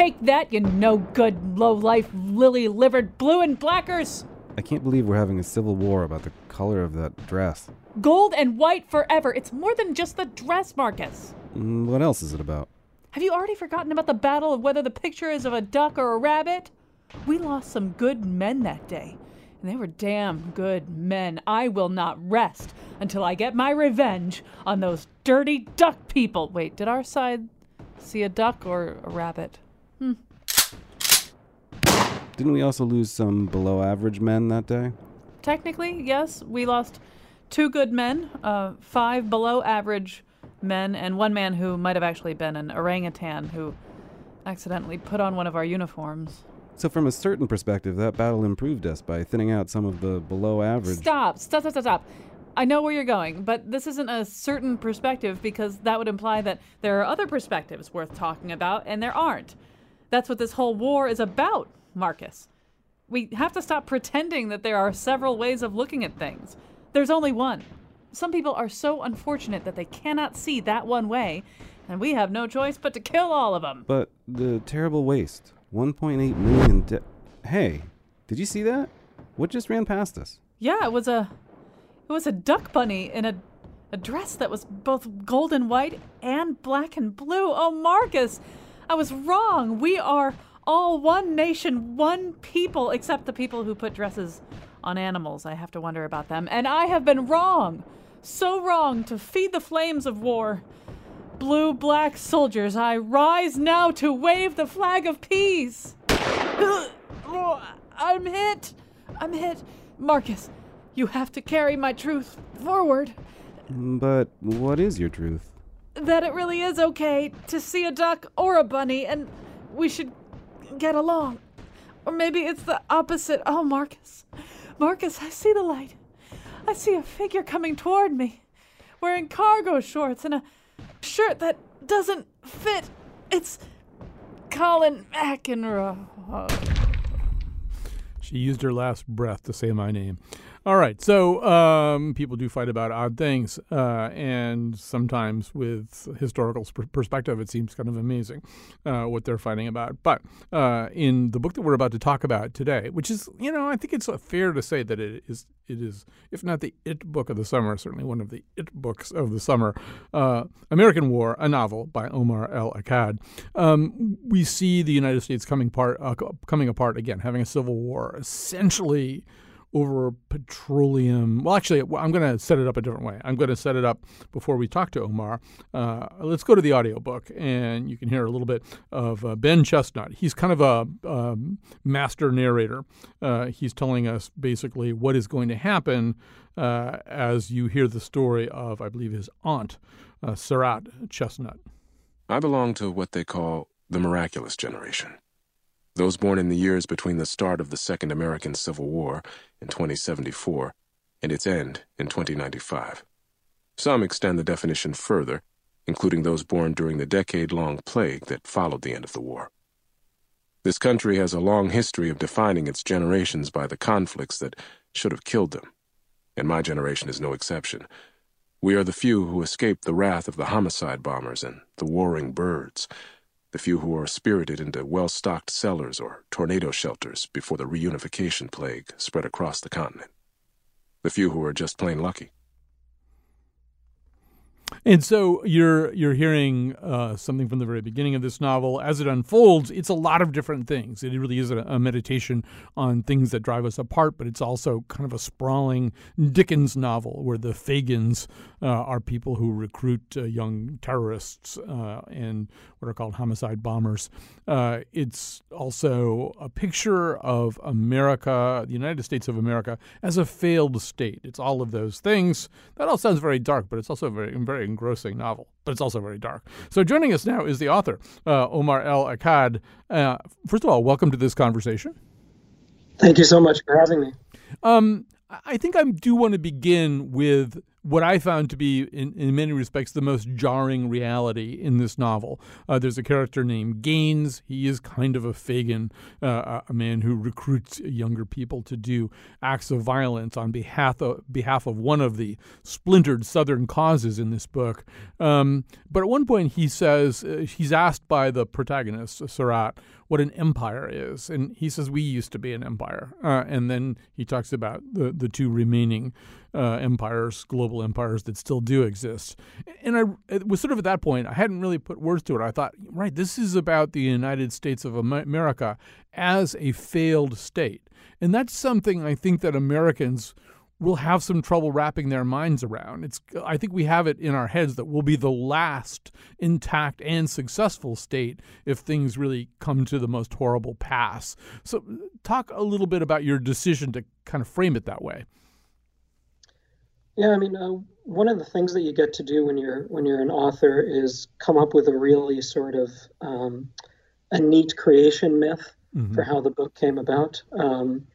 Take that, you no good, low life, lily livered blue and blackers! I can't believe we're having a civil war about the color of that dress. Gold and white forever. It's more than just the dress, Marcus. Mm, What else is it about? Have you already forgotten about the battle of whether the picture is of a duck or a rabbit? We lost some good men that day, and they were damn good men. I will not rest until I get my revenge on those dirty duck people. Wait, did our side see a duck or a rabbit? Didn't we also lose some below average men that day? Technically, yes, we lost two good men, uh, five below average men, and one man who might have actually been an orangutan who accidentally put on one of our uniforms. So, from a certain perspective, that battle improved us by thinning out some of the below average. Stop, stop, stop, stop, stop. I know where you're going, but this isn't a certain perspective because that would imply that there are other perspectives worth talking about, and there aren't. That's what this whole war is about, Marcus. We have to stop pretending that there are several ways of looking at things. There's only one. Some people are so unfortunate that they cannot see that one way, and we have no choice but to kill all of them. But the terrible waste 1.8 million. De- hey, did you see that? What just ran past us? Yeah, it was a it was a duck bunny in a a dress that was both gold and white and black and blue. Oh, Marcus, I was wrong. We are all one nation, one people, except the people who put dresses on animals. I have to wonder about them. And I have been wrong. So wrong to feed the flames of war. Blue black soldiers, I rise now to wave the flag of peace. I'm hit. I'm hit. Marcus, you have to carry my truth forward. But what is your truth? That it really is okay to see a duck or a bunny and we should get along. Or maybe it's the opposite. Oh, Marcus. Marcus, I see the light. I see a figure coming toward me, wearing cargo shorts and a shirt that doesn't fit. It's Colin McEnroe. She used her last breath to say my name. All right, so um, people do fight about odd things, uh, and sometimes with historical sp- perspective, it seems kind of amazing uh, what they're fighting about. But uh, in the book that we're about to talk about today, which is, you know, I think it's fair to say that it is, it is, if not the it book of the summer, certainly one of the it books of the summer, uh, American War, a novel by Omar El Akkad. Um, we see the United States coming part, uh, coming apart again, having a civil war, essentially over petroleum. Well, actually, I'm going to set it up a different way. I'm going to set it up before we talk to Omar. Uh, let's go to the audiobook, and you can hear a little bit of uh, Ben Chestnut. He's kind of a um, master narrator. Uh, he's telling us basically what is going to happen uh, as you hear the story of, I believe, his aunt, uh, Sarat Chestnut. I belong to what they call the miraculous generation. Those born in the years between the start of the Second American Civil War in 2074 and its end in 2095. Some extend the definition further, including those born during the decade long plague that followed the end of the war. This country has a long history of defining its generations by the conflicts that should have killed them, and my generation is no exception. We are the few who escaped the wrath of the homicide bombers and the warring birds the few who are spirited into well stocked cellars or tornado shelters before the reunification plague spread across the continent. The few who are just plain lucky. And so you're you're hearing uh, something from the very beginning of this novel. As it unfolds, it's a lot of different things. It really is a, a, meditation on things that drive us apart, but it's also kind of a sprawling Dickens novel where the Fagins uh, are people who recruit uh, young terrorists uh, and what are called homicide bombers. Uh, it's also a picture of America, the United States of America, as a failed state. It's all of those things. That all sounds very dark, but it's also very very engrossing novel, but it's also very dark. So joining us now is the author, uh, Omar El Akkad. Uh, first of all, welcome to this conversation. Thank you so much for having me. Um, I think I do want to begin with what I found to be, in, in many respects, the most jarring reality in this novel. Uh, there's a character named Gaines. He is kind of a Fagin, uh, a man who recruits younger people to do acts of violence on behalf of, behalf of one of the splintered Southern causes in this book. Um, but at one point, he says, uh, he's asked by the protagonist, Sarat, what an empire is. And he says, We used to be an empire. Uh, and then he talks about the, the two remaining uh, empires, global empires that still do exist. And I it was sort of at that point, I hadn't really put words to it. I thought, right, this is about the United States of America as a failed state. And that's something I think that Americans will have some trouble wrapping their minds around. It's I think we have it in our heads that we'll be the last intact and successful state if things really come to the most horrible pass. So talk a little bit about your decision to kind of frame it that way. Yeah, I mean, uh, one of the things that you get to do when you're when you're an author is come up with a really sort of um, a neat creation myth mm-hmm. for how the book came about. Um,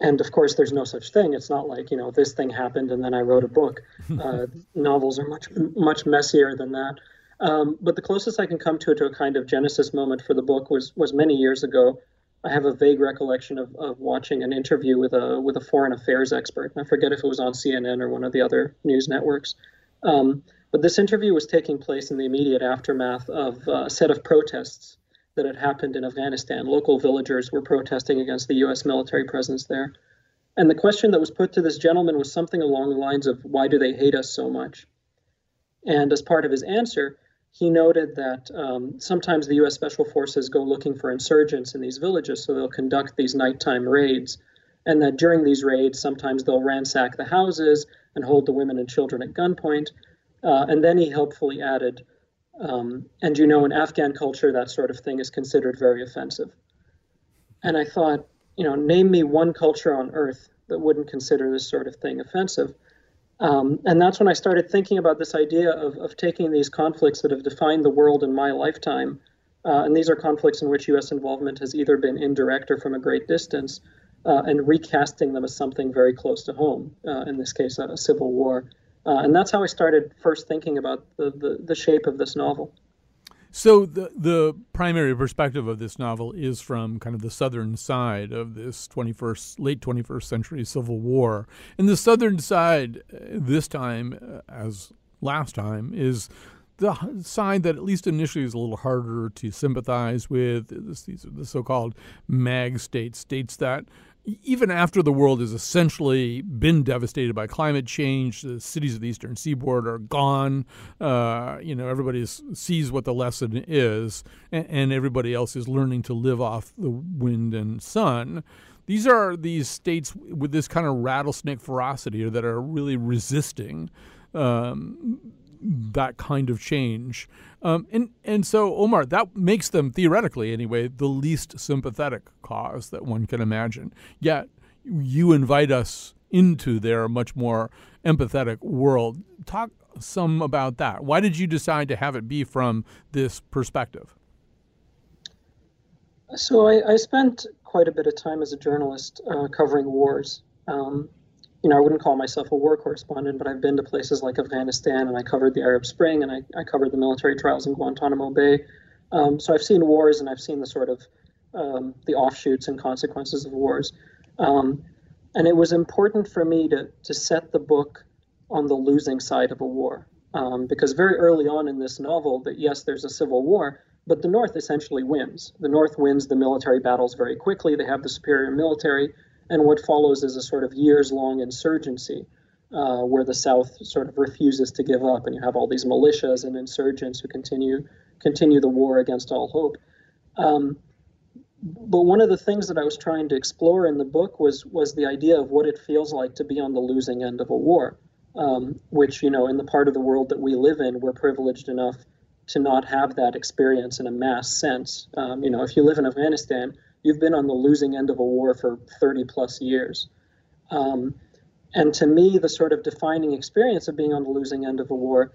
and of course, there's no such thing. It's not like you know this thing happened and then I wrote a book. Uh, novels are much much messier than that. Um, but the closest I can come to it to a kind of genesis moment for the book was was many years ago I have a vague recollection of, of watching an interview with a with a foreign affairs expert. I forget if it was on CNN or one of the other news networks. Um, but this interview was taking place in the immediate aftermath of a set of protests that had happened in Afghanistan. Local villagers were protesting against the U.S. military presence there. And the question that was put to this gentleman was something along the lines of, Why do they hate us so much? And as part of his answer, he noted that um, sometimes the U.S. Special Forces go looking for insurgents in these villages, so they'll conduct these nighttime raids. And that during these raids, sometimes they'll ransack the houses and hold the women and children at gunpoint. Uh, and then he helpfully added, um, and you know, in Afghan culture, that sort of thing is considered very offensive. And I thought, you know, name me one culture on earth that wouldn't consider this sort of thing offensive. Um, and that's when I started thinking about this idea of, of taking these conflicts that have defined the world in my lifetime, uh, and these are conflicts in which U.S. involvement has either been indirect or from a great distance, uh, and recasting them as something very close to home, uh, in this case, a, a civil war. Uh, and that's how I started first thinking about the, the, the shape of this novel. So the the primary perspective of this novel is from kind of the southern side of this 21st late 21st century civil war. And the southern side uh, this time uh, as last time is the side that at least initially is a little harder to sympathize with. These are the so-called mag states, states that even after the world has essentially been devastated by climate change, the cities of the eastern seaboard are gone. Uh, you know, everybody sees what the lesson is, and, and, everybody else is learning to live off the wind and sun. These are these states with this kind of rattlesnake ferocity that are really resisting um, that kind of change. Um, and and so Omar, that makes them theoretically anyway the least sympathetic cause that one can imagine. Yet you invite us into their much more empathetic world. Talk some about that. Why did you decide to have it be from this perspective? So I, I spent quite a bit of time as a journalist uh, covering wars. Um, you know, I wouldn't call myself a war correspondent, but I've been to places like Afghanistan and I covered the Arab Spring and I, I covered the military trials in Guantanamo Bay. Um, so I've seen wars and I've seen the sort of um, the offshoots and consequences of wars. Um, and it was important for me to, to set the book on the losing side of a war. Um, because very early on in this novel, that yes, there's a civil war, but the North essentially wins. The North wins the military battles very quickly. They have the superior military and what follows is a sort of years long insurgency uh, where the South sort of refuses to give up, and you have all these militias and insurgents who continue continue the war against all hope. Um, but one of the things that I was trying to explore in the book was was the idea of what it feels like to be on the losing end of a war, um, which you know in the part of the world that we live in, we're privileged enough to not have that experience in a mass sense. Um, you know, if you live in Afghanistan, you've been on the losing end of a war for 30 plus years. Um, and to me, the sort of defining experience of being on the losing end of a war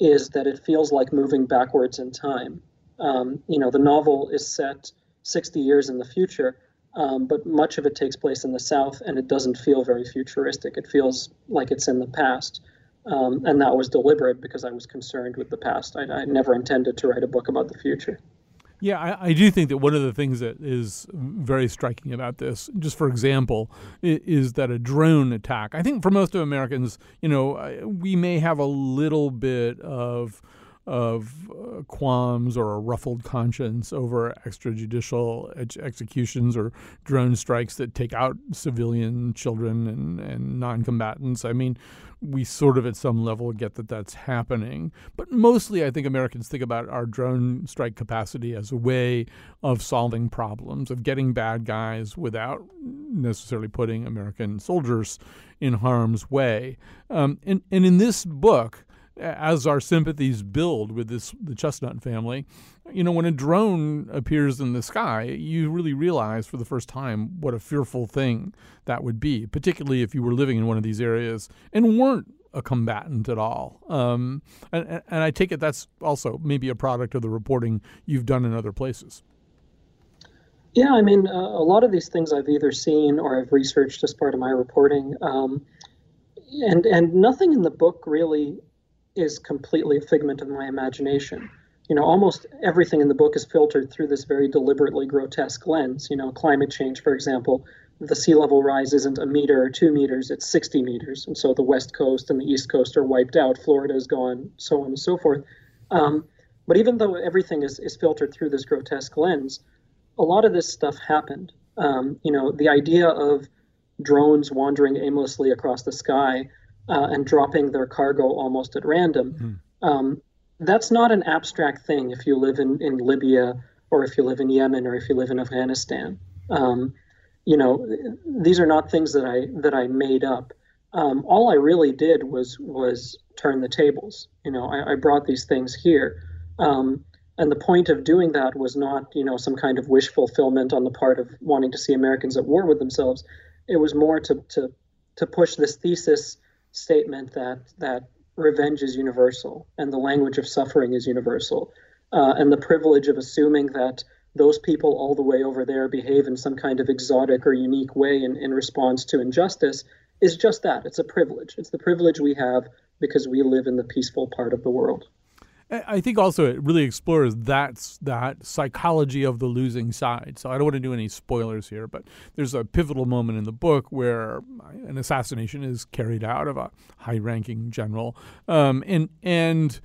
is that it feels like moving backwards in time. Um, you know, the novel is set 60 years in the future, Um, but much of it takes place in the South, and it doesn't feel very futuristic. It feels like it's in the past. Um, and that was deliberate because I was concerned with the past. I, I never intended to write a book about the future. Yeah, I, I, do think that one of the things that is very striking about this, just for example, is, is, that a drone attack. I think for most of Americans, you know, we may have a little bit of of uh, qualms or a ruffled conscience over extrajudicial ex- executions or drone strikes that take out civilian children and, and non combatants. I mean, we sort of at some level get that that's happening. But mostly, I think Americans think about our drone strike capacity as a way of solving problems, of getting bad guys without necessarily putting American soldiers in harm's way. Um, and, and in this book, as our sympathies build with this the Chestnut family, you know, when a drone appears in the sky, you really realize for the first time what a fearful thing that would be, particularly if you were living in one of these areas and weren't a combatant at all. Um, and, and I take it that's also maybe a product of the reporting you've done in other places. Yeah, I mean, uh, a lot of these things I've either seen or I've researched as part of my reporting. Um, and and nothing in the book really is completely a figment of my imagination. You know, almost everything in the book is filtered through this very deliberately grotesque lens. You know, climate change, for example, the sea level rise isn't a meter or two meters, it's 60 meters. And so the West Coast and the East Coast are wiped out, Florida is gone, so on and so forth. Um, but even though everything is, is filtered through this grotesque lens, a lot of this stuff happened. Um, you know, the idea of drones wandering aimlessly across the sky uh, and dropping their cargo almost at random. Mm. Um, that's not an abstract thing if you live in, in Libya or if you live in Yemen or if you live in Afghanistan. Um, you know, these are not things that I that I made up. Um, all I really did was was turn the tables. You know, I, I brought these things here, um, and the point of doing that was not you know some kind of wish fulfillment on the part of wanting to see Americans at war with themselves. It was more to to to push this thesis statement that that revenge is universal and the language of suffering is universal, uh, and the privilege of assuming that those people all the way over there behave in some kind of exotic or unique way in, in response to injustice is just that. It's a privilege. It's the privilege we have because we live in the peaceful part of the world. I think also it really explores that that psychology of the losing side. So I don't want to do any spoilers here, but there's a pivotal moment in the book where an assassination is carried out of a high-ranking general, um, and and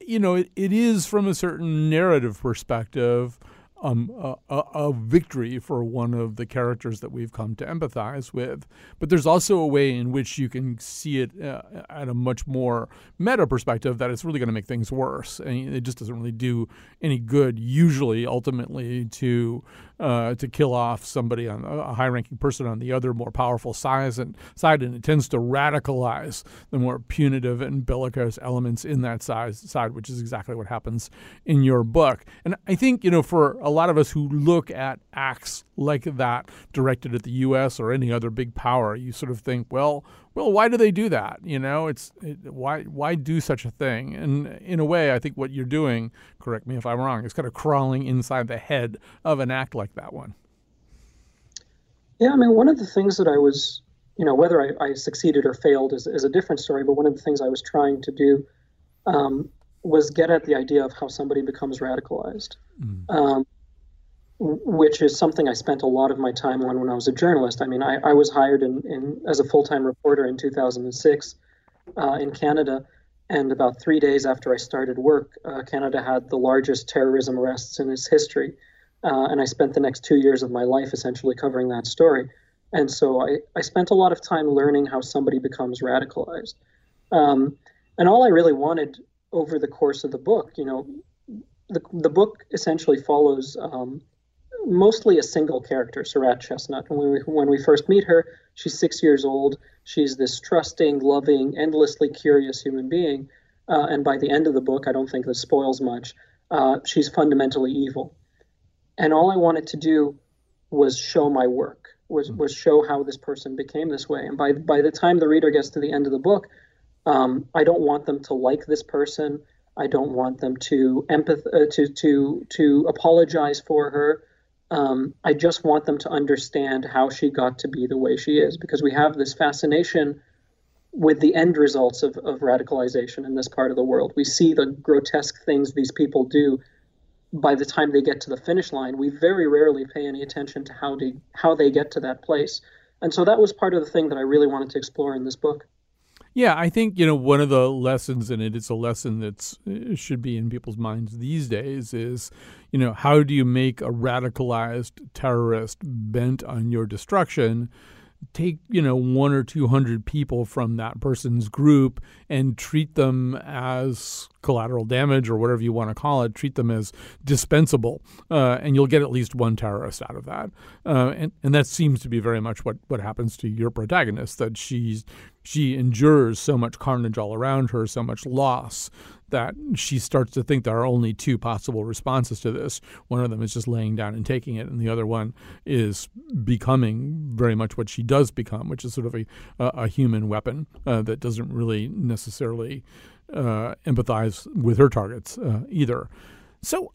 you know it, it is from a certain narrative perspective um, a, a, victory for one of the characters that we've come to empathize with. But there's also a way in which you can see it uh, at a much more meta perspective that it's really going to make things worse. And it just doesn't really do any good, usually, ultimately, to uh, to kill off somebody on a high-ranking person on the other more powerful size and side, and it tends to radicalize the more punitive and bellicose elements in that size, side, which is exactly what happens in your book. And I think you know, for a lot of us who look at acts like that directed at the U.S. or any other big power, you sort of think, well, well, why do they do that? You know, it's it, why why do such a thing? And in a way, I think what you're doing, correct me if I'm wrong, is kind of crawling inside the head of an act like that one. Yeah, I mean, one of the things that I was, you know, whether I, I succeeded or failed is, is a different story. But one of the things I was trying to do um, was get at the idea of how somebody becomes radicalized. Mm. Um, which is something I spent a lot of my time on when I was a journalist. I mean, I, I was hired in, in, as a full time reporter in 2006 uh, in Canada. And about three days after I started work, uh, Canada had the largest terrorism arrests in its history. Uh, and I spent the next two years of my life essentially covering that story. And so I, I spent a lot of time learning how somebody becomes radicalized. Um, and all I really wanted over the course of the book, you know, the, the book essentially follows um, mostly a single character, Sarat Chestnut. When we, when we first meet her, she's six years old. She's this trusting, loving, endlessly curious human being. Uh, and by the end of the book, I don't think this spoils much, uh, she's fundamentally evil. And all I wanted to do was show my work, was, was show how this person became this way. And by, by the time the reader gets to the end of the book, um, I don't want them to like this person. I don't want them to empath- uh, to to to apologize for her. Um, I just want them to understand how she got to be the way she is because we have this fascination with the end results of, of radicalization in this part of the world. We see the grotesque things these people do by the time they get to the finish line. We very rarely pay any attention to how they how they get to that place. And so that was part of the thing that I really wanted to explore in this book. Yeah, I think you know one of the lessons in it. It's a lesson that uh, should be in people's minds these days. Is you know how do you make a radicalized terrorist bent on your destruction? Take you know one or two hundred people from that person's group and treat them as collateral damage or whatever you want to call it treat them as dispensable uh, and you'll get at least one terrorist out of that. Uh, and, and that seems to be very much what, what happens to your protagonist that she's she endures so much carnage all around her so much loss that she starts to think there are only two possible responses to this. One of them is just laying down and taking it, and the other one is becoming very much what she does become, which is sort of a, a human weapon uh, that doesn't really necessarily uh, empathize with her targets uh, either. So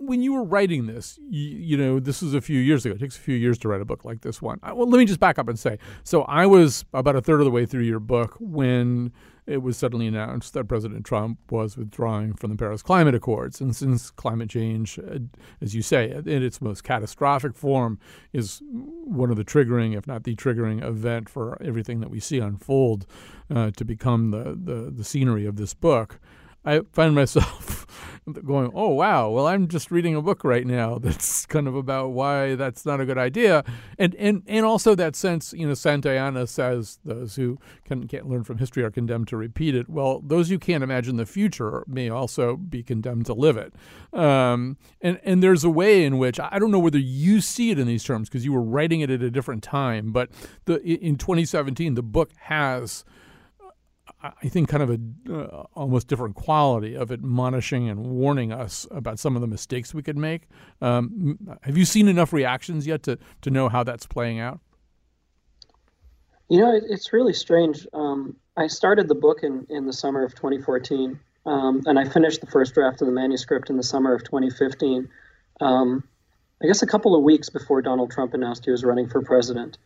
when you were writing this, you, you, know, this was a few years ago. It takes a few years to write a book like this one. I, well, let me just back up and say so I was about a third of the way through your book when it was suddenly announced that President Trump was withdrawing from the Paris Climate Accords. And since climate change, uh, as you say, in its most catastrophic form, is one of the triggering, if not the triggering event for everything that we see unfold uh, to become the, the, the scenery of this book, I find myself going, "Oh wow, well I'm just reading a book right now that's kind of about why that's not a good idea," and and and also that sense, you know, Santayana says those who can, can't learn from history are condemned to repeat it. Well, those who can't imagine the future may also be condemned to live it. Um, and and there's a way in which I don't know whether you see it in these terms because you were writing it at a different time, but the in 2017 the book has I think, kind of a uh, almost different quality of admonishing and warning us about some of the mistakes we could make. Um, have you seen enough reactions yet to to know how that's playing out? You know, it, it's really strange. Um, I started the book in in the summer of 2014, um, and I finished the first draft of the manuscript in the summer of 2015. Um, I guess a couple of weeks before Donald Trump announced he was running for president.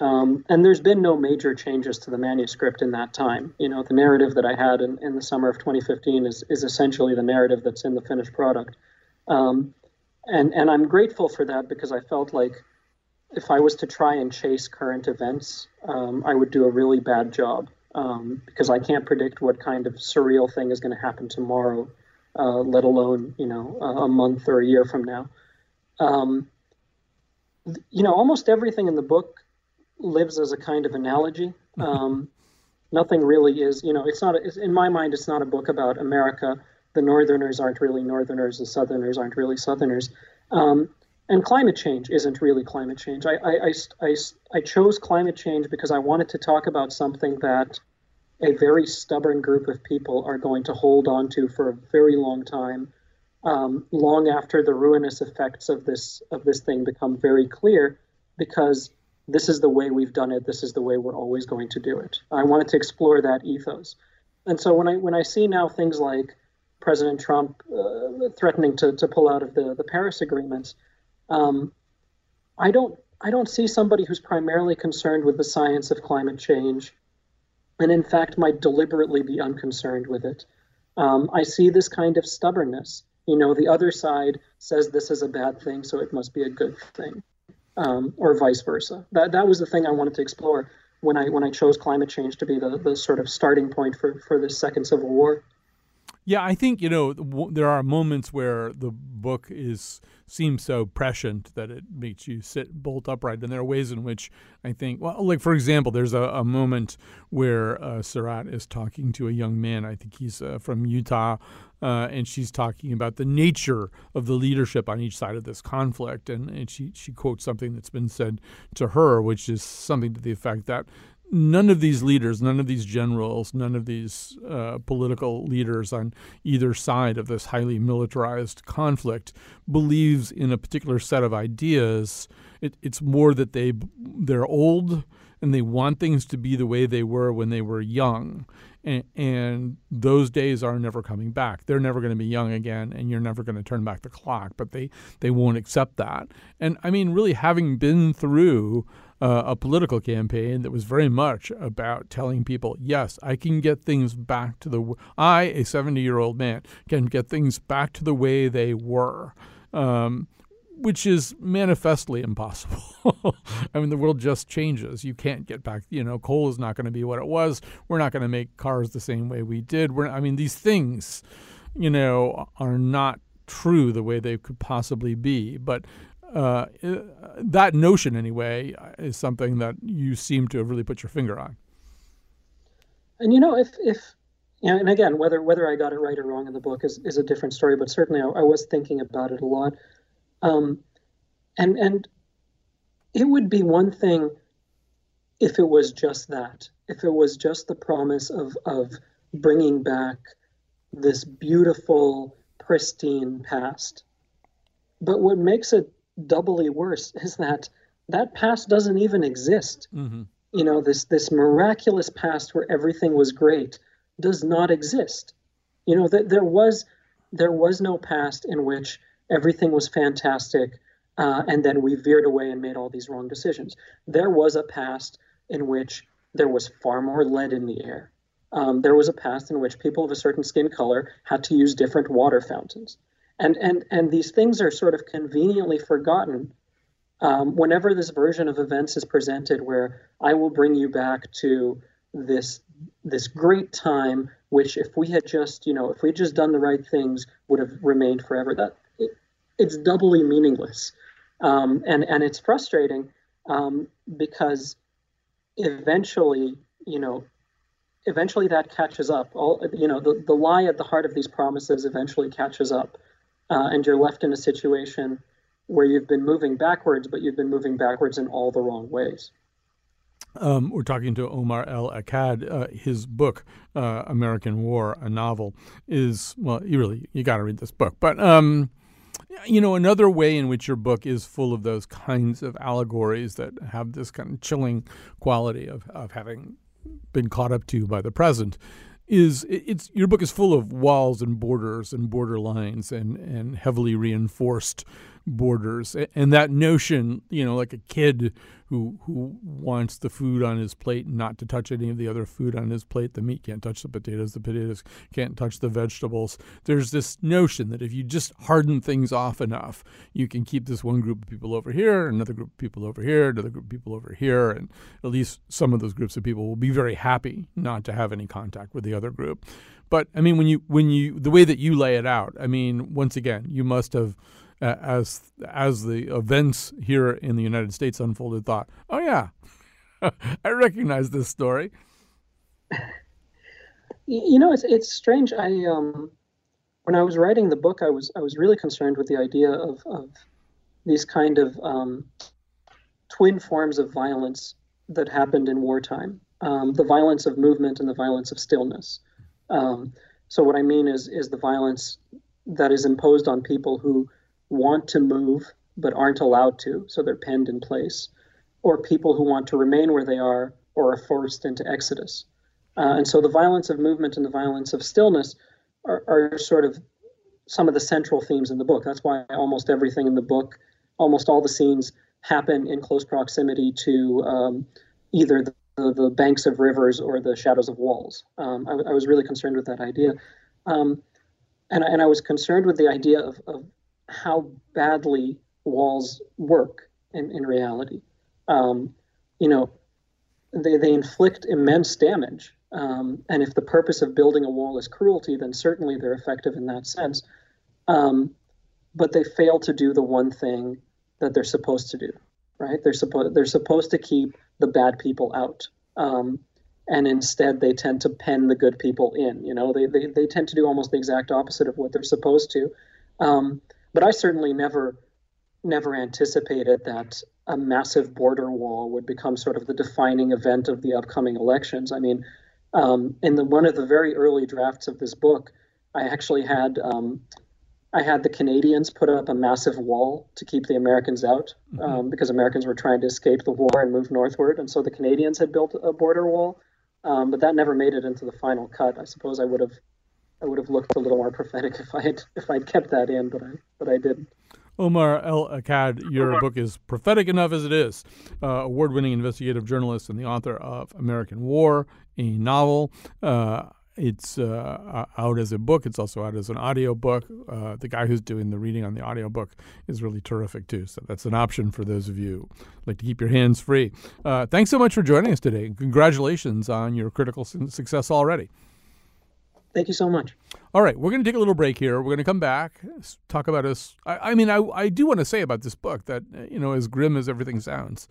Um, and there's been no major changes to the manuscript in that time. You know, the narrative that I had in, in the summer of 2015 is, is essentially the narrative that's in the finished product. Um, and, and I'm grateful for that because I felt like if I was to try and chase current events, um, I would do a really bad job um, because I can't predict what kind of surreal thing is going to happen tomorrow, uh, let alone, you know, a month or a year from now. Um, you know, almost everything in the book lives as a kind of analogy. Um, nothing really is, you know, it's not, it's, in my mind, it's not a book about America. The Northerners aren't really Northerners, the Southerners aren't really Southerners. Um, and climate change isn't really climate change. I, I, I, I, I chose climate change because I wanted to talk about something that a very stubborn group of people are going to hold on to for a very long time, um, long after the ruinous effects of this of this thing become very clear, because this is the way we've done it. This is the way we're always going to do it. I wanted to explore that ethos. And so when I when I see now things like President Trump uh, threatening to, to pull out of the, the Paris agreements, um, I don't I don't see somebody who's primarily concerned with the science of climate change, and in fact might deliberately be unconcerned with it. Um, I see this kind of stubbornness. You know, the other side says this is a bad thing, so it must be a good thing um, or vice versa. That that was the thing I wanted to explore when I when I chose climate change to be the, the sort of starting point for for this second civil war. Yeah, I think you know there are moments where the book is seems so prescient that it makes you sit bolt upright, and there are ways in which I think, well, like for example, there's a, a moment where uh, Sarat is talking to a young man. I think he's uh, from Utah, uh, and she's talking about the nature of the leadership on each side of this conflict, and, and she she quotes something that's been said to her, which is something to the effect that none of these leaders, none of these generals, none of these uh, political leaders on either side of this highly militarized conflict believes in a particular set of ideas. It, it's more that they they're old and they want things to be the way they were when they were young. and, and those days are never coming back. They're never going to be young again, and you're never going to turn back the clock. But they they won't accept that. And I mean, really, having been through uh, a political campaign that was very much about telling people, yes, I can get things back to the I, a 70 year old man, can get things back to the way they were. Um, which is manifestly impossible. I mean, the world just changes. You can't get back. You know, coal is not going to be what it was. We're not going to make cars the same way we did. We're, I mean, these things, you know, are not true the way they could possibly be. But uh, that notion, anyway, is something that you seem to have really put your finger on. And you know, if if you know, and again, whether whether I got it right or wrong in the book is, is a different story. But certainly, I, I was thinking about it a lot. Um, and and it would be one thing if it was just that, if it was just the promise of of bringing back this beautiful, pristine past. But what makes it doubly worse is that that past doesn't even exist. Mm-hmm. You know, this this miraculous past where everything was great does not exist. You know, that there was there was no past in which everything was fantastic, uh, and then we veered away and made all these wrong decisions. There was a past in which there was far more lead in the air. Um, there was a past in which people of a certain skin color had to use different water fountains. And, and, and these things are sort of conveniently forgotten um, whenever this version of events is presented, where I will bring you back to this this great time, which if we had just, you know, if we just done the right things, would have remained forever. That it's doubly meaningless, um, and and it's frustrating um, because eventually, you know, eventually that catches up. All you know, the the lie at the heart of these promises eventually catches up, uh, and you're left in a situation where you've been moving backwards, but you've been moving backwards in all the wrong ways. Um, we're talking to Omar El Akkad. Uh, his book, uh, American War, a novel, is well. You really you got to read this book, but um, you know, another way in which your book is full of those kinds of allegories that have this kind of chilling quality of, of having been caught up to by the present is it's your book is full of walls and borders and border lines and, and heavily reinforced borders and that notion you know like a kid who who wants the food on his plate not to touch any of the other food on his plate the meat can't touch the potatoes the potatoes can't touch the vegetables. There's this notion that if you just harden things off enough you can keep this one group of people over here another group of people over here another group of people over here and at least some of those groups of people will be very happy not to have any contact with the other group. But i mean when you when you the way that you lay it out i mean once again you must have as as the events here in the United States unfolded, thought, "Oh yeah, I recognize this story." You know, it's it's strange. I um, when I was writing the book, I was I was really concerned with the idea of of these kind of um, twin forms of violence that happened in wartime: um, the violence of movement and the violence of stillness. Um, so what I mean is is the violence that is imposed on people who want to move but aren't allowed to, so they're penned in place, or people who want to remain where they are or are forced into exodus. Uh, and so the violence of movement and the violence of stillness are, are sort of some of the central themes in the book. That's why almost everything in the book, almost all the scenes happen in close proximity to um, either the, the, banks of rivers or the shadows of walls. Um, I, I, was really concerned with that idea. Um, and, and I was concerned with the idea of, of how badly walls work in, in reality. Um, you know, they, they inflict immense damage. Um, and if the purpose of building a wall is cruelty, then certainly they're effective in that sense. Um, but they fail to do the one thing that they're supposed to do, right? They're supposed they're supposed to keep the bad people out, um, and instead they tend to pen the good people in. You know, they, they they tend to do almost the exact opposite of what they're supposed to. But I certainly never never anticipated that a massive border wall would become sort of the defining event of the upcoming elections. I mean, um, in the one of the very early drafts of this book, I actually had um, I had the Canadians put up a massive wall to keep the Americans out mm-hmm. um, because Americans were trying to escape the war and move northward, and so the Canadians had built a border wall. um, but that never made it into the final cut. I suppose I would have I would have looked a little more prophetic if I had if I'd kept that in, but I but I didn't. Omar El Akkad, your book is prophetic enough as it is. Uh, Award winning investigative journalist and the author of American War, a novel. Uh, it's uh, out as a book. It's also out as an audio book. Uh, the guy who's doing the reading on the audio book is really terrific too. So that's an option for those of you like to keep your hands free. Uh, thanks so much for joining us today. Congratulations on your critical success already. Thank you so much. All right, we're going to take a little break here. We're going to come back, talk about us. I, I mean, I, I do want to say about this book that you know, as grim as everything sounds,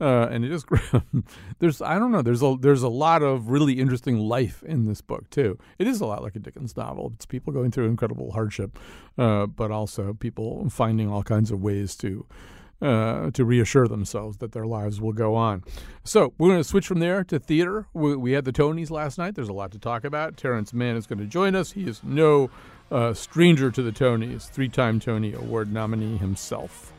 uh, and it is grim. there's I don't know. There's a there's a lot of really interesting life in this book too. It is a lot like a Dickens novel. It's people going through incredible hardship, uh, but also people finding all kinds of ways to uh, to reassure themselves that their lives will go on. So we're going to switch from there to theater. We, we, had the Tonys last night. There's a lot to talk about. Terrence Mann is going to join us. He is no uh, stranger to the Tonys, three time Tony Award nominee himself.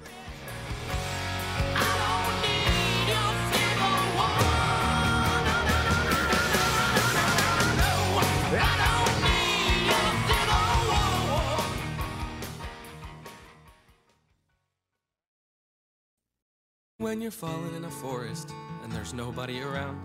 When you're falling in a forest and there's nobody around,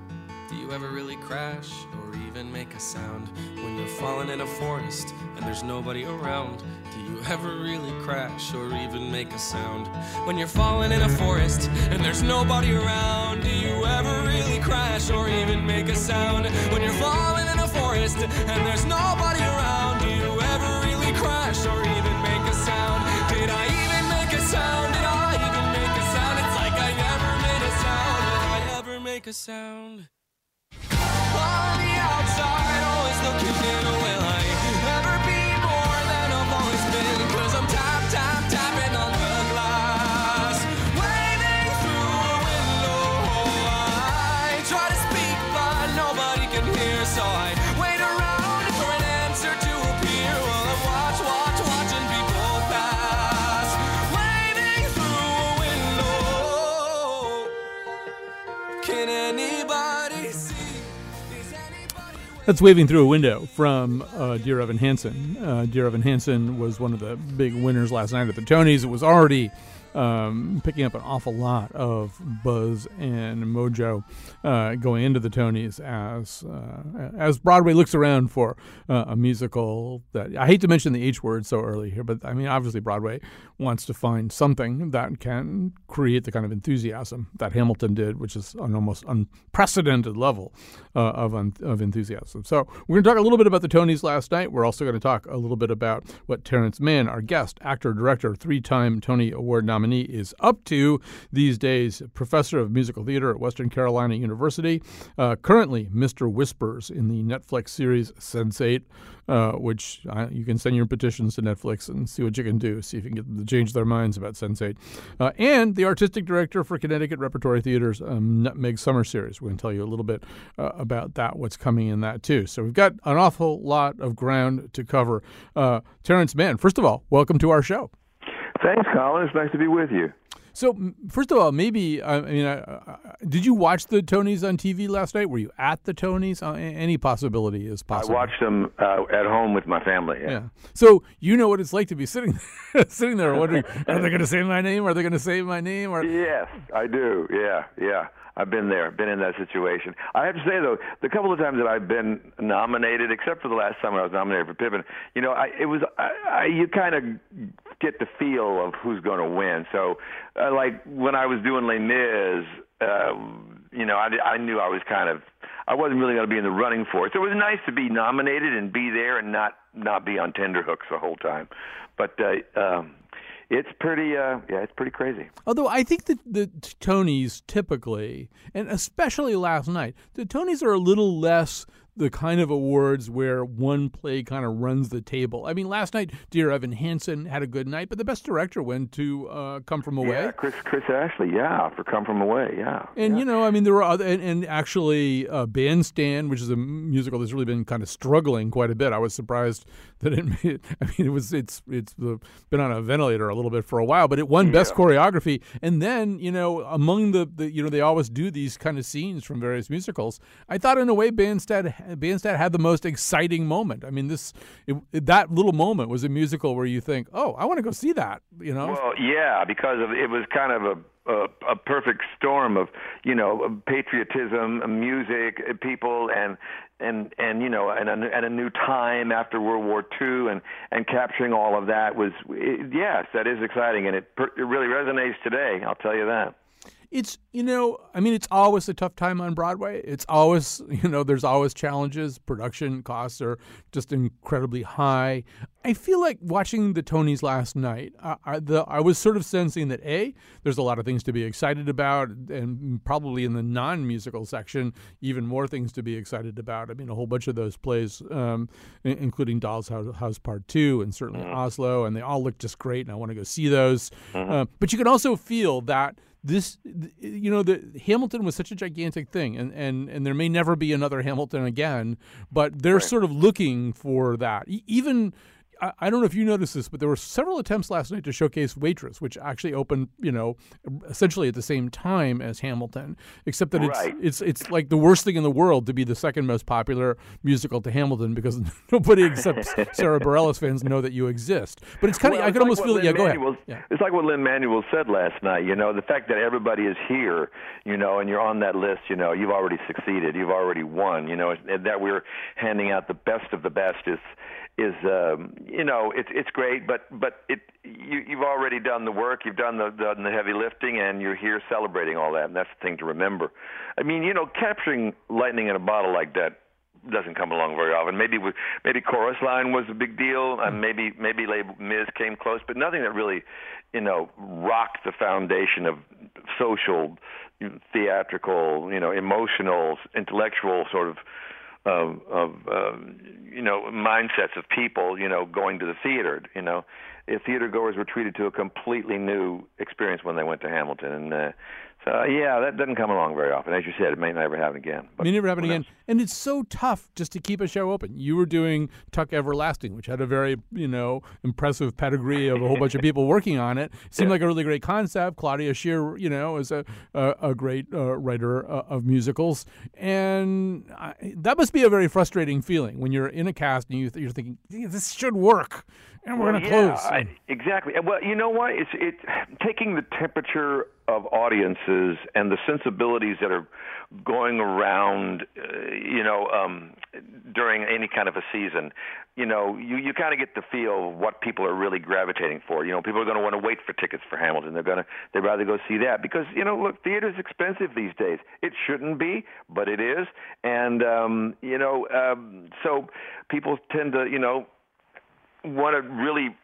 do you ever really crash or even make a sound? When you're falling in a forest and there's nobody around, do you ever really crash or even make a sound? When you're falling in a forest and there's nobody around, do you ever really crash or even make a sound? When you're falling in a forest and there's nobody make a sound. On the outside, always looking in, will I That's Waving Through a Window from uh, Dear Evan Hansen. Uh, Dear Evan Hansen was one of the big winners last night at the Tonys. It was already um, picking up an awful lot of buzz and mojo uh, going into the Tonys as uh, as Broadway looks around for uh, a musical that I hate to mention the H word so early here, but I mean obviously Broadway wants to find something that can create the kind of enthusiasm that Hamilton did, which is an almost unprecedented level uh, of of enthusiasm. So we're going to talk a little bit about the Tonys last night. We're also going to talk a little bit about what Terrence Mann, our guest, actor, director, three-time Tony Award nominee is up to these days. Professor of musical theater at Western Carolina University. Uh, currently, Mr. Whispers in the Netflix series Sense8, uh, which uh, you can send your petitions to Netflix and see what you can do, see if you can get them to change their minds about Sense8. Uh, and the artistic director for Connecticut Repertory Theater's um, Nutmeg Summer Series. We're going to tell you a little bit uh, about that, what's coming in that too. So we've got an awful lot of ground to cover. Uh, Terrence Mann, first of all, welcome to our show. Thanks, Colin. It's nice to be with you. So, first of all, maybe I mean, uh, did you watch the Tonys on TV last night? Were you at the Tonys? Uh, any possibility is possible. I watched them uh, at home with my family. Yeah. yeah. So you know what it's like to be sitting sitting there wondering, are they going to say my name? Are they going to say my name? Or yes, I do. Yeah, yeah. I've been there, been in that situation. I have to say though, the couple of times that I've been nominated, except for the last time when I was nominated for Pippin, you know, I, it was I, I, you kind of get the feel of who's going to win. So, uh, like when I was doing Les Mis, uh, you know, I, I knew I was kind of I wasn't really going to be in the running for it. So it was nice to be nominated and be there and not not be on tenderhooks the whole time. But uh, um, it's pretty uh, yeah it's pretty crazy although i think that the tonys typically and especially last night the tonys are a little less the kind of awards where one play kind of runs the table. I mean, last night, Dear Evan Hansen had a good night, but the best director went to uh, Come From Away. Yeah, Chris Chris Ashley. Yeah, for Come From Away. Yeah. And you know, I mean, there were other, and, and actually, uh, Bandstand, which is a musical that's really been kind of struggling quite a bit. I was surprised that it. Made, I mean, it was it's it's uh, been on a ventilator a little bit for a while, but it won best choreography. And then you know, among the, the you know, they always do these kind of scenes from various musicals. I thought in a way, Bandstand Bandstand had the most exciting moment. I mean, this it, that little moment was a musical where you think, oh, I want to go see that. You know. Well, yeah, because of it was kind of a a, a perfect storm of you know patriotism, music, uh, people, and and and you know and a, and a new time after World War II, and and capturing all of that was it, yes, that is exciting, and it it really resonates today. I'll tell you that. It's you know, I mean, it's always a tough time on Broadway. It's always you know, there's always challenges. Production costs are just incredibly high. I feel like watching the Tonys last night. I, I, the, I was sort of sensing that a there's a lot of things to be excited about, and probably in the non-musical section, even more things to be excited about. I mean, a whole bunch of those plays, um, including Doll's House Part Two, and certainly Oslo, and they all look just great, and I want to go see those. Uh, but you can also feel that this you know the Hamilton was such a gigantic thing and and and there may never be another Hamilton again but they're sort of looking for that. Even I, I don't know if you noticed this but there were several attempts last night to showcase Waitress which actually opened you know essentially at the same time as Hamilton except that it's Right. it's it's like the worst thing in the world to be the second most popular musical to Hamilton because nobody except Sara Bareilles fans know that you exist but it's kind of Well, I could like almost feel Lin yeah go ahead yeah. It's like what Lin-Manuel said last night. You know, the fact that everybody is here, you know, and you're on that list. You know, you've already succeeded. You've already won. You know, and that we're handing out the best of the best is is um, you know it's it's great, but but it you you've already done the work. You've done the done the heavy lifting, and you're here celebrating all that. And that's the thing to remember. I mean, you know, capturing lightning in a bottle like that doesn't come along very often. Maybe with, maybe chorus line was a big deal, and maybe maybe Les Mis came close, but nothing that really, you know, rocked the foundation of social, theatrical, you know, emotional, intellectual sort of of, of um, you know mindsets of people, you know, going to the theater. You know, if theater goers were treated to a completely new experience when they went to Hamilton, and uh, uh, yeah, that doesn't come along very often. As you said, it may never happen again. But May never happen again. And it's so tough just to keep a show open. You were doing Tuck Everlasting, which had a very, you know, impressive pedigree of a whole bunch of people working on it. Seemed like a really great concept. Claudia Schiffer, you know, is a a, a great uh, writer uh, of musicals, and I, that must be a very frustrating feeling when you're in a cast and you th- you're thinking this should work, and we're Well, going to yeah, close. I, exactly. Well, you know what? It's it taking the temperature of audiences and the sensibilities that are going around, uh, you know, um, during any kind of a season. You know, you you kind of get the feel of what people are really gravitating for. You know, people are going to want to wait for tickets for Hamilton. They're going to they'd rather go see that because you know, look, theater's expensive these days. It shouldn't be, but it is, and um, you know, um, so people tend to, you know, want to really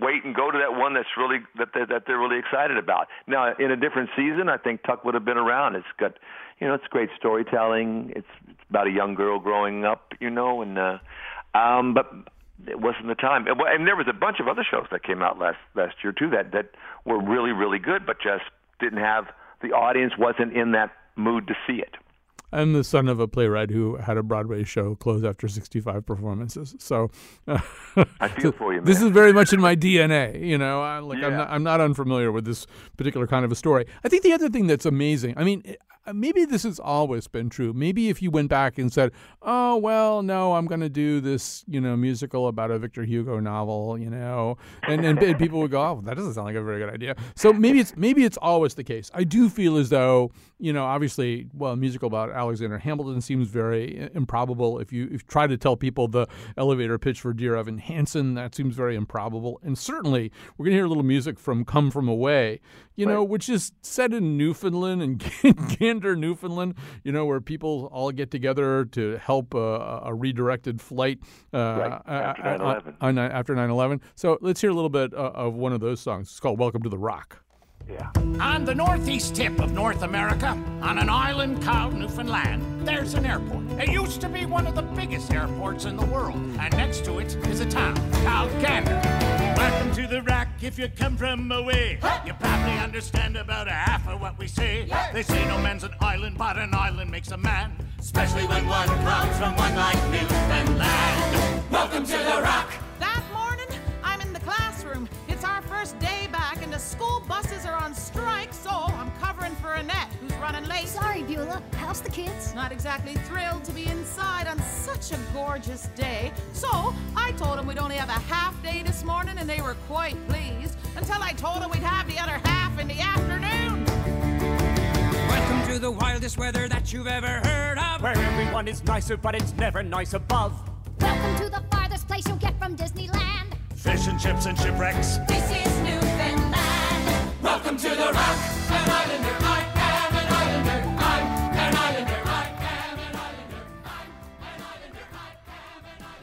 wait and go to that one that's really that they're, that they're really excited about. Now, in a different season, I think Tuck would have been around. It's got, you know, it's great storytelling. It's, it's about a young girl growing up, you know, and uh, um, but it wasn't the time. And, and there was a bunch of other shows that came out last last year too that that were really really good, but just didn't have the audience wasn't in that mood to see it. I'm the son of a playwright who had a Broadway show close after 65 performances. So uh, I feel for you, This is very much in my DNA. You know, I, like I'm not I'm not unfamiliar with this particular kind of a story. I think the other thing that's amazing. I mean. Maybe this has always been true. Maybe if you went back and said, "Oh well, no, I'm going to do this, you know, musical about a Victor Hugo novel," you know, and and people would go, "Oh, that doesn't sound like a very good idea." So maybe it's maybe it's always the case. I do feel as though, you know, obviously, well, a musical about Alexander Hamilton seems very improbable. If you if you try to tell people the elevator pitch for Dear Evan Hansen, that seems very improbable. And certainly, we're going to hear a little music from Come From Away, you know, which is set in Newfoundland and Gander, Newfoundland, you know, where people all get together to help uh, a redirected flight uh, Right, after uh, 9/11. on, on, after 9/11. So let's hear a little bit uh, of one of those songs. It's called "Welcome to the Rock." On the northeast tip of North America, on an island called Newfoundland, there's an airport. It used to be one of the biggest airports in the world, and next to it is a town called Gander. Welcome to the rock if you come from away. You probably understand about a half of what we say. They say no man's an island, but an island makes a man. Especially when one comes from one like Newfoundland. Welcome to the rock. Who's running. Sorry, Beulah. How's the kids? Not exactly thrilled to be inside on such a gorgeous day. So I told them we'd only have a half day this morning, and they were quite pleased until I told them we'd have the other half in the afternoon. Welcome to the wildest weather that you've ever heard of. Where everyone is nicer, but it's never nice above. Welcome to the farthest place you'll get from Disneyland. Fish and chips and shipwrecks. This is Newfoundland. Welcome to the rock. An islander,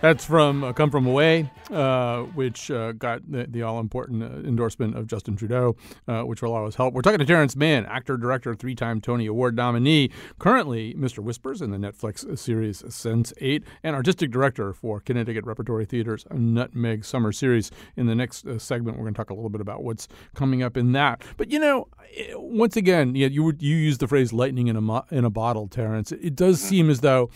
That's from uh, Come From Away, uh, which uh, got the, the all important uh, endorsement of Justin Trudeau, uh, which will us help. We're talking to Terrence Mann, actor, director, three time Tony Award nominee, currently Mr. Whispers in the Netflix series Sense 8, and artistic director for Connecticut Repertory Theater's Nutmeg Summer Series. In the next uh, segment, we're going to talk a little bit about what's coming up in that. But, you know, eh, once again, yeah, you, you used the phrase lightning in a, mo- in a bottle, Terrence. It does seem as though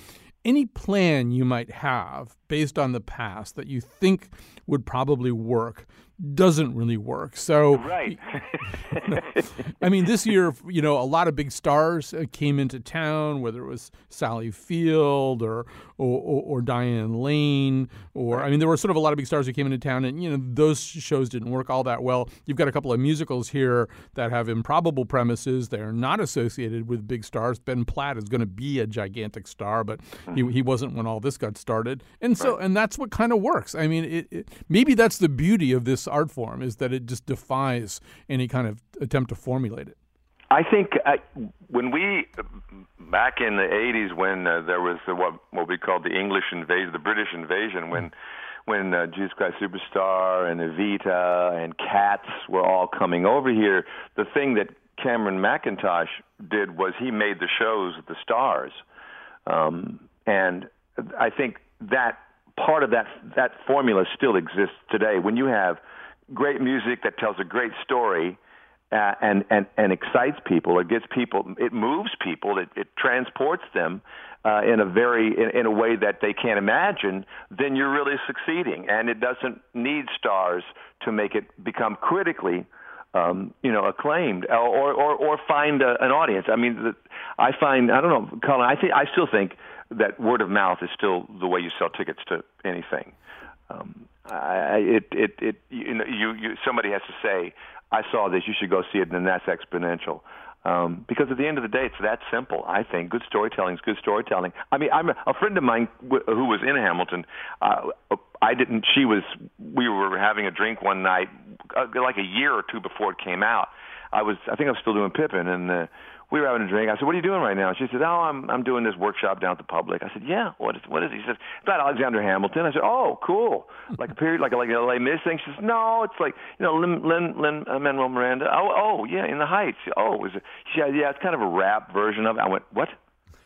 any plan you might have based on the past that you think would probably work doesn't really work. So, Right. I mean, this year, you know, a lot of big stars uh, came into town, whether it was Sally Field or or, or, or Diane Lane, or I mean, there were sort of a lot of big stars who came into town, and you know, those shows didn't work all that well. You've got a couple of musicals here that have improbable premises; they're not associated with big stars. Ben Platt is going to be a gigantic star, but he, he wasn't when all this got started, and so and that's what kind of works. I mean, it, it maybe that's the beauty of this art form is that it just defies any kind of attempt to formulate it. I think uh, when we back in the '80s, when uh, there was uh, what what we called the English invasion, the British invasion, when when uh, Jesus Christ Superstar and Evita and Cats were all coming over here, the thing that Cameron Mackintosh did was he made the shows the stars, um, and I think that part of that that formula still exists today. When you have great music that tells a great story uh, and and and excites people. It gets people. It moves people. It, it transports them uh, in a very in, in a way that they can't imagine. Then you're really succeeding, and it doesn't need stars to make it become critically. Um, you know, acclaimed or or or find a, an audience. I mean, the, I find I don't know, Colin. I think I still think that word of mouth is still the way you sell tickets to anything. Um, I, it it it you know you you somebody has to say I saw this you should go see it and that's exponential. Um, because at the end of the day it's that simple I think. Good storytelling is good storytelling. I mean I'm a, a friend of mine w- who was in Hamilton uh, I didn't she was we were having a drink one night uh, like a year or two before it came out. I was I think I was still doing Pippin and uh, we were having a drink. I said, "What are you doing right now?" She said, "Oh, I'm I'm doing this workshop down at the public." I said, "Yeah, what is what is it?" He says, "It's about Alexander Hamilton." I said, "Oh, cool, like a period, like like a Les Mis thing." She says, "No, it's like you know Lin Lin Lin uh, Manuel Miranda." Oh, oh, yeah, in the Heights. Oh, is it? She said, "Yeah, it's kind of a rap version of it." I went, "What?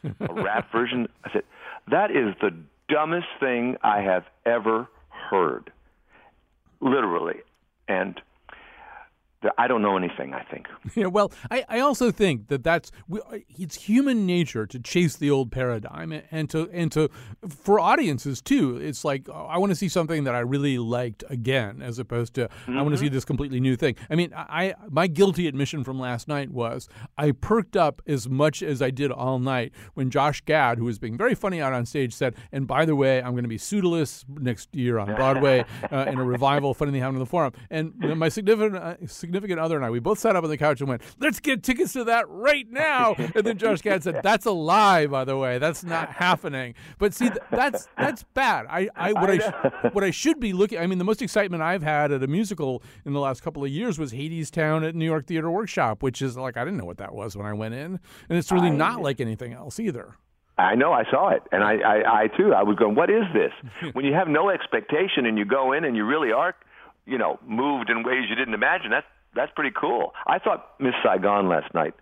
A rap version?" I said, "That is the dumbest thing I have ever heard, literally." And I don't know anything. I think. Yeah, well, I, I also think that that's we, it's human nature to chase the old paradigm and to and to for audiences too. It's like oh, I want to see something that I really liked again, as opposed to I want to see this completely new thing. I mean, I my guilty admission from last night was I perked up as much as I did all night when Josh Gad, who was being very funny out on stage, said, "And by the way, I'm going to be Pseudolus next year on Broadway uh, in a revival, Funny Happened in the Forum." And my significant uh, significant other and I, we both sat up on the couch and went, "Let's get tickets to that right now." And then Josh Gad said, "That's a lie, by the way. That's not happening." But see, th- that's that's bad. I, I what I, sh- what I should be looking. I mean, the most excitement I've had at a musical in the last couple of years was Hadestown at New York Theater Workshop, which is like I didn't know what that was when I went in, and it's really not like anything else either. I know, I saw it, and I, I, I too, I was going, "What is this?" when you have no expectation and you go in and you really are, you know, moved in ways you didn't imagine. That's that's pretty cool. I thought Miss Saigon last night.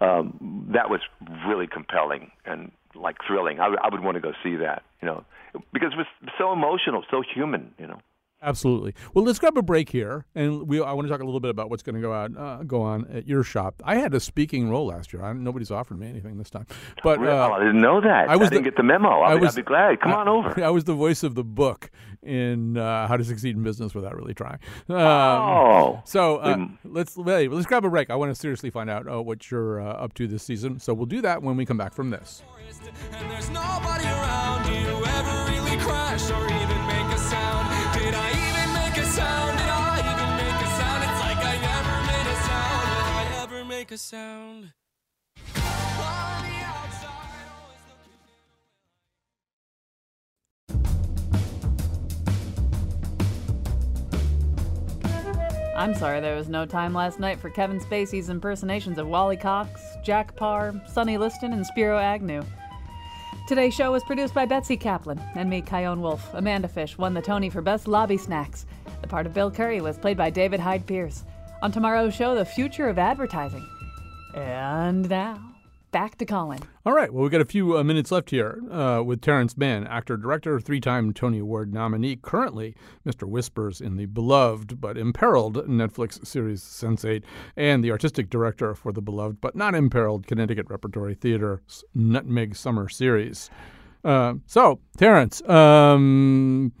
Um, that was really compelling and like thrilling. I, I would want to go see that, you know, because it was so emotional, so human, you know. Absolutely. Well, let's grab a break here, and we. I want to talk a little bit about what's going to go out, uh, go on at your shop. I had a speaking role last year. I, nobody's offered me anything this time, but Really? uh, Oh, I didn't know that. I was didn't the- get the memo. I'll, I be, was- I'll be glad. Come on I- over. I was the voice of the book in uh, How to Succeed in Business Without Really Trying. Um, Oh. so uh, let's hey, let's grab a break. I want to seriously find out uh, what you're uh, up to this season. So we'll do that when we come back from this. A sound? I'm sorry there was no time last night for Kevin Spacey's impersonations of Wally Cox, Jack Paar, Sonny Liston, and Spiro Agnew. Today's show was produced by Betsy Kaplan and me, Chion Wolf. Amanda Fish won the Tony for Best Lobby Snacks. The part of Bill Curry was played by David Hyde Pierce. On tomorrow's show, the future of advertising. And now, back to Colin. All right. Well, we've got a few uh, minutes left here uh, with Terrence Mann, actor, director, three time Tony Award nominee, currently Mr. Whispers in the beloved but imperiled Netflix series Sense8, and the artistic director for the beloved but not imperiled Connecticut Repertory Theater's Nutmeg Summer series. Uh, so, Terrence, um,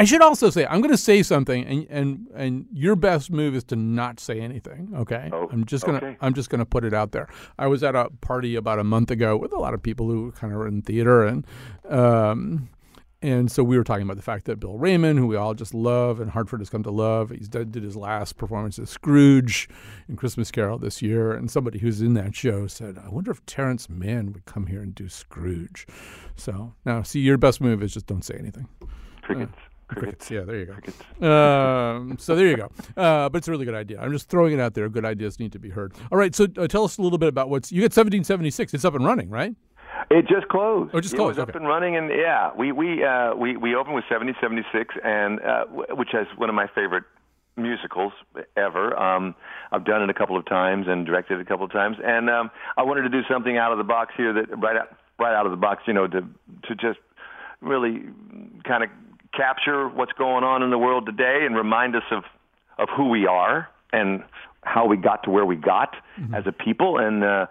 I should also say I'm going to say something, and and and your best move is to not say anything. Okay, oh, I'm just gonna okay. I'm just gonna put it out there. I was at a party about a month ago with a lot of people who kind of are in theater, and um, and so we were talking about the fact that Bill Raymond, who we all just love, and Hartford has come to love, he's did, did his last performance as Scrooge in Christmas Carol this year, and somebody who's in that show said, "I wonder if Terrence Mann would come here and do Scrooge." So now, see, your best move is just don't say anything. Crickets. Uh, crickets. Yeah, there you go. Um, so there you go. Uh, but it's a really good idea. I'm just throwing it out there. Good ideas need to be heard. All right. So uh, tell us a little bit about what's you get 1776. It's up and running, right? It just closed. Oh, it just It closed, was up and running, and yeah, we we uh, we we opened with 1776, and uh, which is one of my favorite musicals ever. Um, I've done it a couple of times and directed it a couple of times, and um, I wanted to do something out of the box here that right out right out of the box, you know, to to just really kind of capture what's going on in the world today and remind us of of who we are and how we got to where we got as a people and uh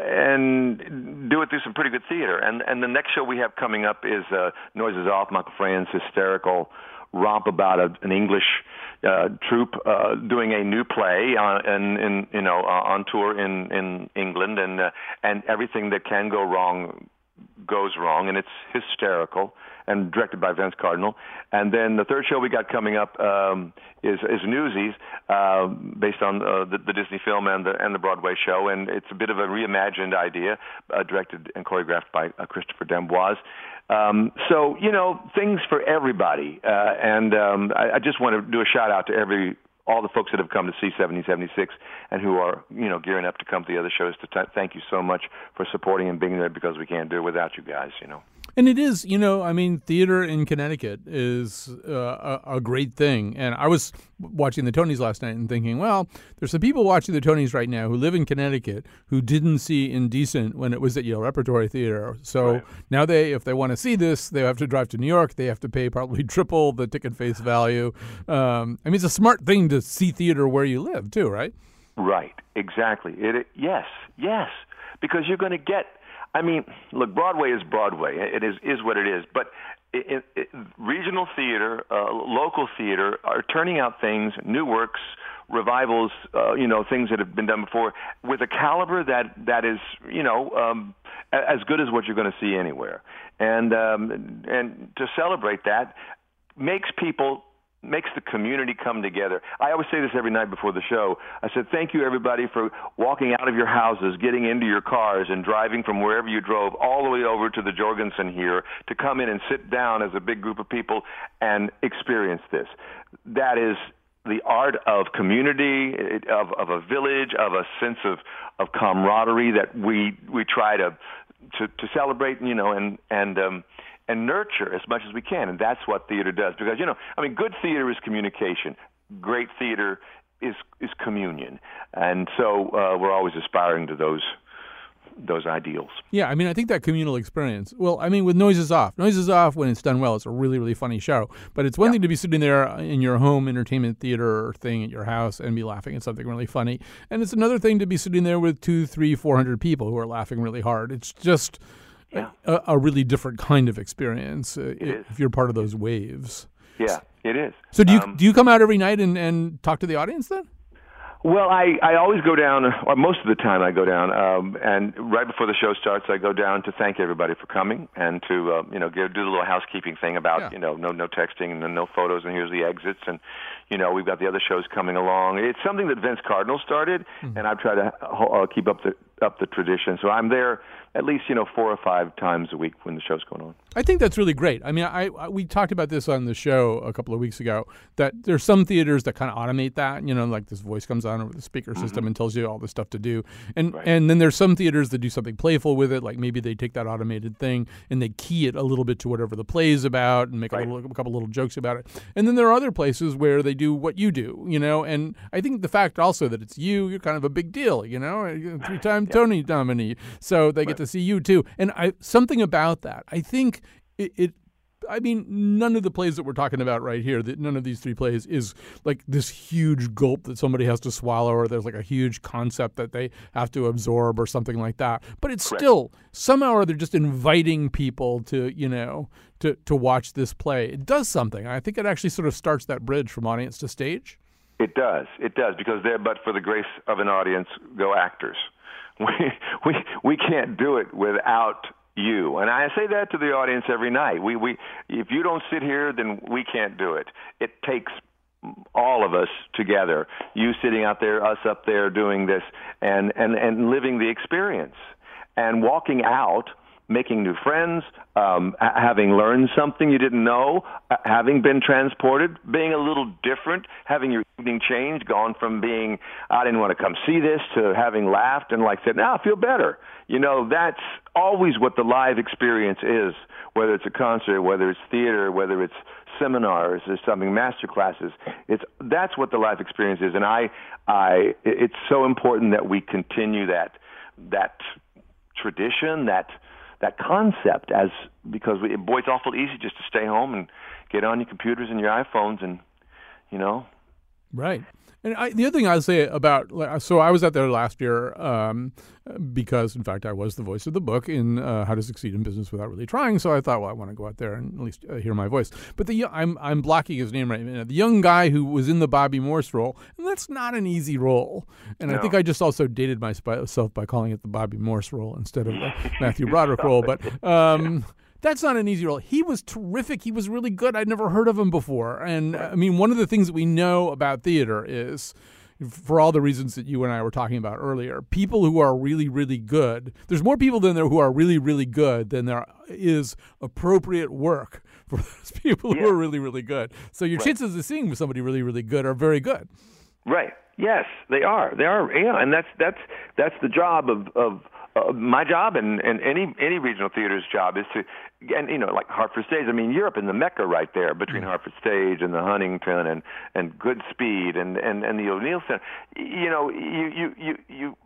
and do it through some pretty good theater. And and the next show we have coming up is uh noises off michael frayn's hysterical romp about a, an english uh troupe uh doing a new play on in in you know uh, on tour in in england and uh, and everything that can go wrong goes wrong, and it's hysterical, and directed by Vince Cardinal. And then the third show we got coming up um, is is Newsies, uh, based on uh, the, the Disney film and the and the Broadway show, and it's a bit of a reimagined idea, uh, directed and choreographed by uh, Christopher d'Amboise. Um, so you know things for everybody, uh, and um, I, I just want to do a shout out to every all the folks that have come to see 1776 and who are you know gearing up to come to the other shows to t- thank you so much for supporting and being there because we can't do it without you guys you know And it is, you know, I mean, theater in Connecticut is uh, a, a great thing. And I was watching the Tonys last night and thinking, well, there's some people watching the Tonys right now who live in Connecticut who didn't see Indecent when it was at Yale Repertory Theater. So now they, if they want to see this, they have to drive to New York. They have to pay probably triple the ticket face value. Um, I mean, it's a smart thing to see theater where you live, too, right? Right, exactly. It, it yes, yes, because you're going to get. I mean, look, Broadway is Broadway. It is is what it is. But it, it, regional theater, uh, local theater are turning out things, new works, revivals. Uh, you know, things that have been done before with a caliber that that is, you know, um, as good as what you're going to see anywhere. And um, and to celebrate that makes people makes the community come together. I always say this every night before the show. I said, thank you everybody for walking out of your houses, getting into your cars and driving from wherever you drove all the way over to the Jorgensen here to come in and sit down as a big group of people and experience this. That is the art of community, of, of a village, of a sense of, of camaraderie that we, we try to, to, to celebrate, you know, and, and, um, and nurture as much as we can. And that's what theater does. Because, you know, I mean, good theater is communication. Great theater is is communion, and so uh, we're always aspiring to those those ideals. Yeah, I mean, I think that communal experience. Well, I mean, with noises off, noises off when it's done well, it's a really, really funny show. But it's one thing to be sitting there in your home entertainment theater thing at your house and be laughing at something really funny, and it's another thing to be sitting there with two, three, four hundred people who are laughing really hard. It's just a, a really different kind of experience uh, if you're part of those waves. Yeah, it is. So do you Um, do you come out every night and, and talk to the audience then? Well, I, I always go down, or most of the time I go down, um, and right before the show starts, I go down to thank everybody for coming and to uh, you know give, do the little housekeeping thing about you know no no texting and no photos and here's the exits and you know we've got the other shows coming along. It's something that Vince Cardinal started, and I've tried to uh, keep up the up the tradition. So I'm there at least you know four or five times a week when the show's going on. I think that's really great. I mean, I, I we talked about this on the show a couple of weeks ago that there's some theaters that kind of automate that. You know, like this voice comes on over the speaker mm-hmm. system and tells you all the stuff to do, and and then there's some theaters that do something playful with it. Like maybe they take that automated thing and they key it a little bit to whatever the play is about and make a, little, a couple little jokes about it. And then there are other places where they do what you do. You know, and I think the fact also that it's you, you're kind of a big deal. You know, three time Tony nominee, so they get to see you too. And I something about that. I think it, it I mean, none of the plays that we're talking about right here, that none of these three plays is like this huge gulp that somebody has to swallow, or there's like a huge concept that they have to absorb, or something like that. But it's still somehow or they're just inviting people to, you know, to to watch this play. It does something. I think it actually sort of starts that bridge from audience to stage. It does. It does because there, but for the grace of an audience, go actors. We we we can't do it without you. And I say that to the audience every night. We we if you don't sit here, then we can't do it. It takes all of us together. You sitting out there, us up there doing this, and and and living the experience, and walking out. Making new friends, um, having learned something you didn't know, uh, having been transported, being a little different, having your evening change, gone from being I didn't want to come see this to having laughed and like said, now I feel better. You know, that's always what the live experience is, whether it's a concert, whether it's theater, whether it's seminars or something, master classes. It's that's what the life experience is, and I, I, it's so important that we continue that that tradition, that that concept, as because we, boy, it's awful easy just to stay home and get on your computers and your iPhones, and you know, Right. And I, the other thing I'd say about like, so I was out there last year um, because in fact I was the voice of the book in uh, How to Succeed in Business Without Really Trying. So I thought, well, I want to go out there and at least uh, hear my voice. But the I'm I'm blocking his name right now. The young guy who was in the Bobby Morse role, and that's not an easy role. And I think I just also dated myself by calling it the Bobby Morse role instead of the Matthew Broderick role. But um, that's not an easy role. He was terrific. He was really good. I'd never heard of him before. And uh, I mean, one of the things that we know about theater is for all the reasons that you and I were talking about earlier, people who are really, really good, there's more people than there who are really, really good than there is appropriate work for those people who are really, really good. So your Right. chances of seeing somebody really, really good are very good. Right. Yes, they are. They are. Yeah, and that's that's that's the job of of uh, my job and, and any any regional theater's job is to and you know like Hartford Stage. I mean Europe and the Mecca right there between mm. Hartford Stage and the Huntington and and Goodspeed and and and the O'Neill Center. You know you you you you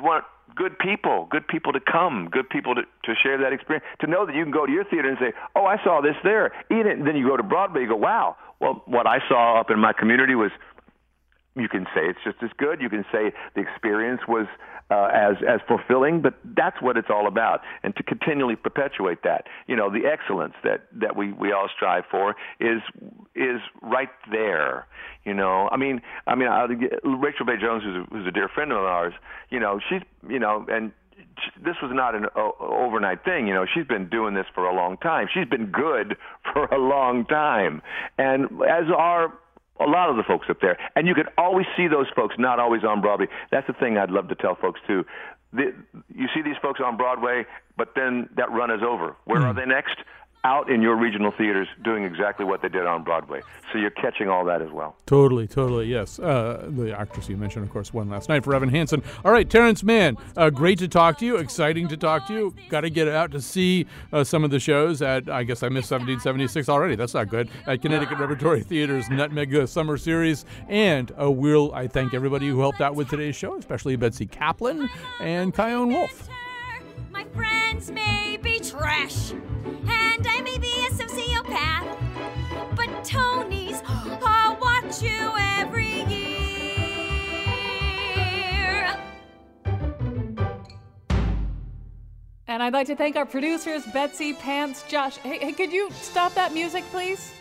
want good people, good people to come, good people to, to share that experience, to know that you can go to your theater and say, "Oh, I saw this there." And then, you go to Broadway, you go, "Wow, well, what I saw up in my community was you can say it's just as good. You can say the experience was uh, as as fulfilling, but that's what it's all about, and to continually perpetuate that. You know, the excellence that that we we all strive for is is right there. You know, I mean, I mean, I, Rachel Bay Jones, who's a, who's a dear friend of ours. You know, she's you know, and this was not an overnight thing. You know, she's been doing this for a long time. She's been good for a long time, and as are a lot of the folks up there. And you could always see those folks, not always on Broadway. That's the thing I'd love to tell folks too. The, you see these folks on Broadway, but then that run is over. Where hmm. are they next? Out in your regional theaters doing exactly what they did on Broadway. So you're catching all that as well. Totally, totally, yes. Uh, the actress you mentioned, of course, won last night for Evan Hansen. All right, Terrence Mann, uh, great to talk to you. Exciting to talk to you. Got to get out to see uh, some of the shows at, I guess I missed 1776 already. That's not good. At Connecticut Repertory Theater's Nutmeg uh, Summer Series. And uh, will I thank everybody who helped out with today's show, especially Betsy Kaplan and Chion Wolf. My friends may be trash, and And I'd like to thank our producers, Betsy, Pants, Josh. Hey, hey, could you stop that music, please?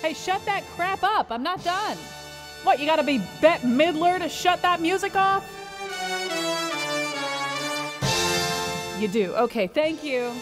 Hey, shut that crap up. I'm not done. What, you gotta be Bette Midler to shut that music off? You do. Okay, thank you.